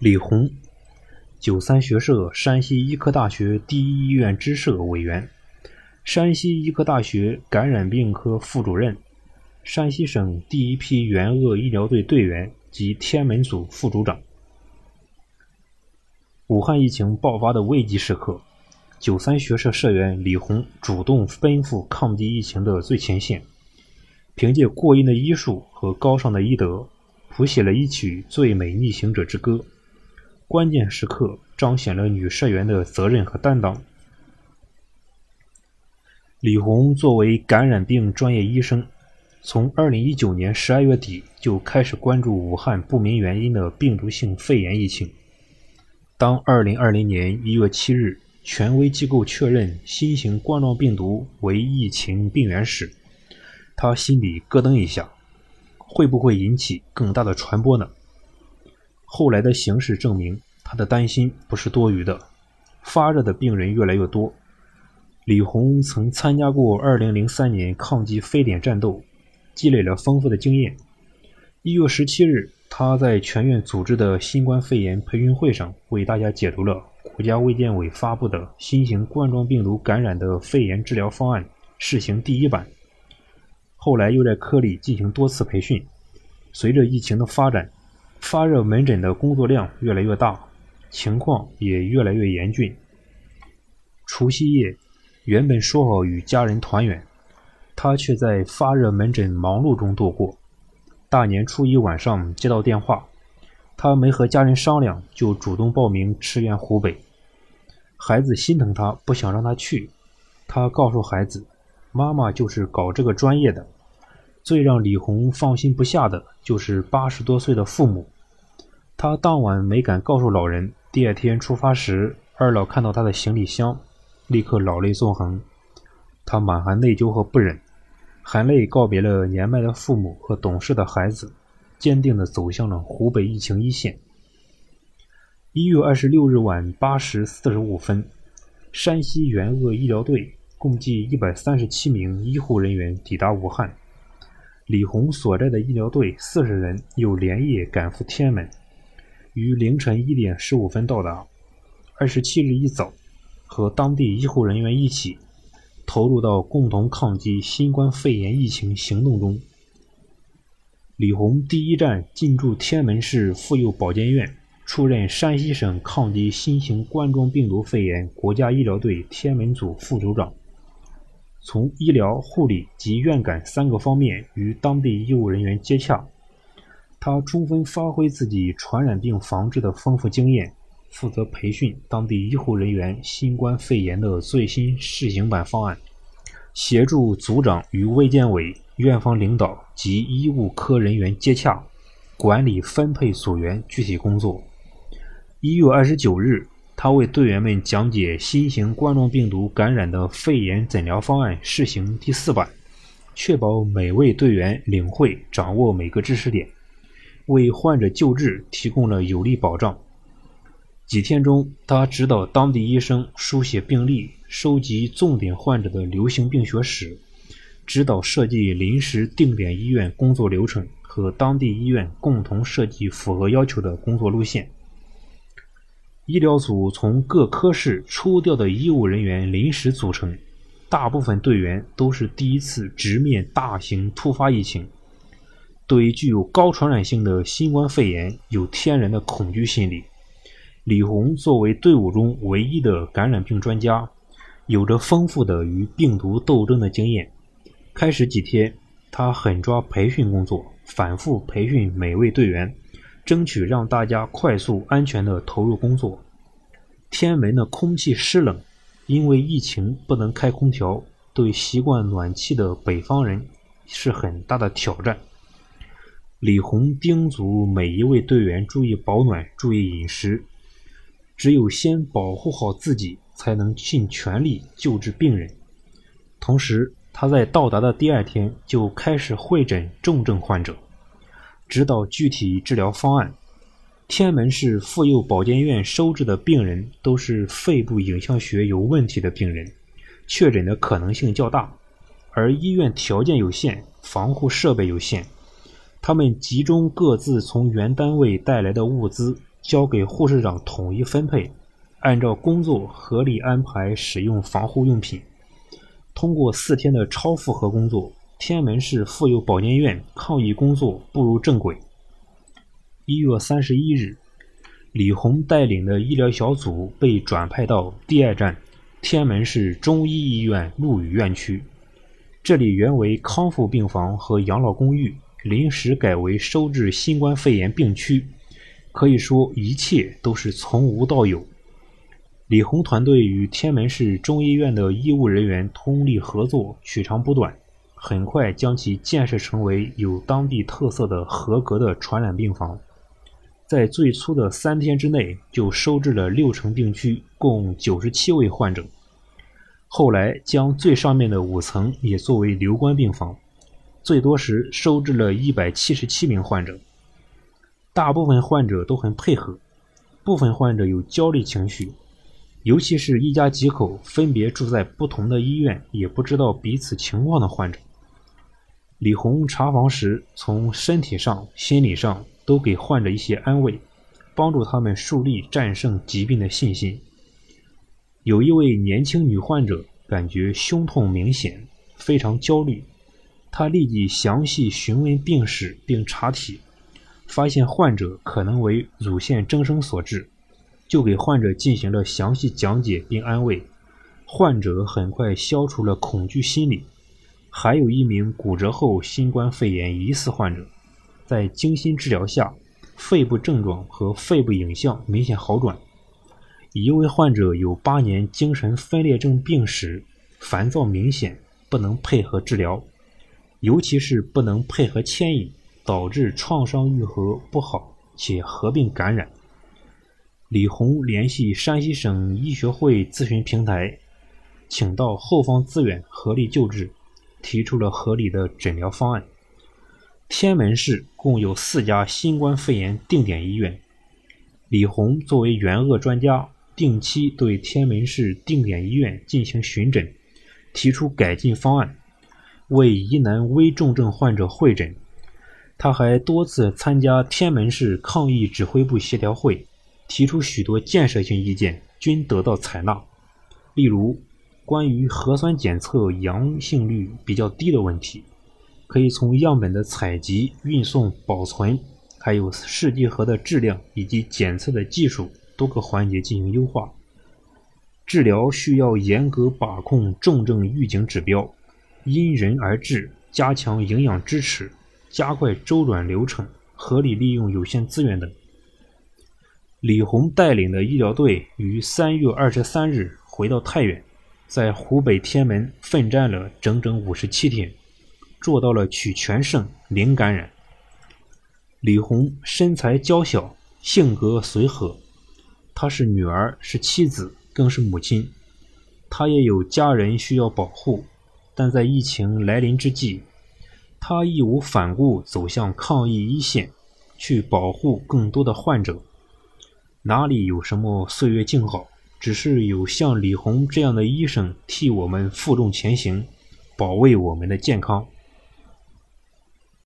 李红，九三学社山西医科大学第一医院支社委员，山西医科大学感染病科副主任，山西省第一批援鄂医疗队队员及天门组副组长。武汉疫情爆发的危急时刻，九三学社社员李红主动奔赴抗击疫情的最前线，凭借过硬的医术和高尚的医德，谱写了一曲最美逆行者之歌。关键时刻彰显了女社员的责任和担当。李红作为感染病专业医生，从2019年12月底就开始关注武汉不明原因的病毒性肺炎疫情。当2020年1月7日，权威机构确认新型冠状病毒为疫情病源时，他心里咯噔一下，会不会引起更大的传播呢？后来的形势证明，他的担心不是多余的。发热的病人越来越多。李红曾参加过2003年抗击非典战斗，积累了丰富的经验。1月17日，他在全院组织的新冠肺炎培训会上，为大家解读了国家卫健委发布的新型冠状病毒感染的肺炎治疗方案试行第一版。后来又在科里进行多次培训。随着疫情的发展，发热门诊的工作量越来越大，情况也越来越严峻。除夕夜，原本说好与家人团圆，他却在发热门诊忙碌中度过。大年初一晚上接到电话，他没和家人商量，就主动报名驰援湖北。孩子心疼他，不想让他去。他告诉孩子：“妈妈就是搞这个专业的。”最让李红放心不下的就是八十多岁的父母。他当晚没敢告诉老人，第二天出发时，二老看到他的行李箱，立刻老泪纵横。他满含内疚和不忍，含泪告别了年迈的父母和懂事的孩子，坚定地走向了湖北疫情一线。一月二十六日晚八时四十五分，山西援鄂医疗队共计一百三十七名医护人员抵达武汉。李红所在的医疗队四十人又连夜赶赴天门，于凌晨一点十五分到达。二十七日一早，和当地医护人员一起投入到共同抗击新冠肺炎疫情行动中。李红第一站进驻天门市妇幼保健院，出任山西省抗击新型冠状病毒肺炎国家医疗队天门组副组长。从医疗护理及院感三个方面与当地医务人员接洽，他充分发挥自己传染病防治的丰富经验，负责培训当地医护人员新冠肺炎的最新试行版方案，协助组长与卫健委、院方领导及医务科人员接洽，管理分配组员具体工作。一月二十九日。他为队员们讲解新型冠状病毒感染的肺炎诊疗方案试行第四版，确保每位队员领会、掌握每个知识点，为患者救治提供了有力保障。几天中，他指导当地医生书写病历，收集重点患者的流行病学史，指导设计临时定点医院工作流程，和当地医院共同设计符合要求的工作路线。医疗组从各科室抽调的医务人员临时组成，大部分队员都是第一次直面大型突发疫情，对具有高传染性的新冠肺炎有天然的恐惧心理。李红作为队伍中唯一的感染病专家，有着丰富的与病毒斗争的经验。开始几天，他狠抓培训工作，反复培训每位队员。争取让大家快速、安全地投入工作。天门的空气湿冷，因为疫情不能开空调，对习惯暖气的北方人是很大的挑战。李红叮嘱每一位队员注意保暖、注意饮食，只有先保护好自己，才能尽全力救治病人。同时，他在到达的第二天就开始会诊重症患者。指导具体治疗方案。天门市妇幼保健院收治的病人都是肺部影像学有问题的病人，确诊的可能性较大。而医院条件有限，防护设备有限，他们集中各自从原单位带来的物资，交给护士长统一分配，按照工作合理安排使用防护用品。通过四天的超负荷工作，天门市妇幼保健院抗疫工作步入正轨。一月三十一日，李红带领的医疗小组被转派到第二站天门市中医医院陆羽院区。这里原为康复病房和养老公寓，临时改为收治新冠肺炎病区。可以说，一切都是从无到有。李红团队与天门市中医院的医务人员通力合作，取长补短，很快将其建设成为有当地特色的合格的传染病房。在最初的三天之内，就收治了六成病区，共九十七位患者。后来将最上面的五层也作为留观病房，最多时收治了一百七十七名患者。大部分患者都很配合，部分患者有焦虑情绪，尤其是一家几口分别住在不同的医院，也不知道彼此情况的患者。李红查房时，从身体上、心理上都给患者一些安慰，帮助他们树立战胜疾病的信心。有一位年轻女患者感觉胸痛明显，非常焦虑，她立即详细询问病史并查体。发现患者可能为乳腺增生所致，就给患者进行了详细讲解并安慰，患者很快消除了恐惧心理。还有一名骨折后新冠肺炎疑似患者，在精心治疗下，肺部症状和肺部影像明显好转。一位患者有八年精神分裂症病史，烦躁明显，不能配合治疗，尤其是不能配合牵引。导致创伤愈合不好，且合并感染。李红联系山西省医学会咨询平台，请到后方资源合力救治，提出了合理的诊疗方案。天门市共有四家新冠肺炎定点医院，李红作为援鄂专家，定期对天门市定点医院进行巡诊，提出改进方案，为疑难危重症患者会诊。他还多次参加天门市抗疫指挥部协调会，提出许多建设性意见，均得到采纳。例如，关于核酸检测阳性率比较低的问题，可以从样本的采集、运送、保存，还有试剂盒的质量以及检测的技术多个环节进行优化。治疗需要严格把控重症预警指标，因人而治，加强营养支持。加快周转流程，合理利用有限资源等。李红带领的医疗队于三月二十三日回到太原，在湖北天门奋战了整整五十七天，做到了取全胜、零感染。李红身材娇小，性格随和，她是女儿，是妻子，更是母亲。她也有家人需要保护，但在疫情来临之际。他义无反顾走向抗疫一线，去保护更多的患者。哪里有什么岁月静好，只是有像李红这样的医生替我们负重前行，保卫我们的健康。